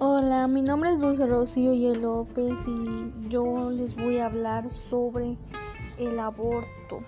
Hola, mi nombre es Dulce Rocío y López y yo les voy a hablar sobre el aborto.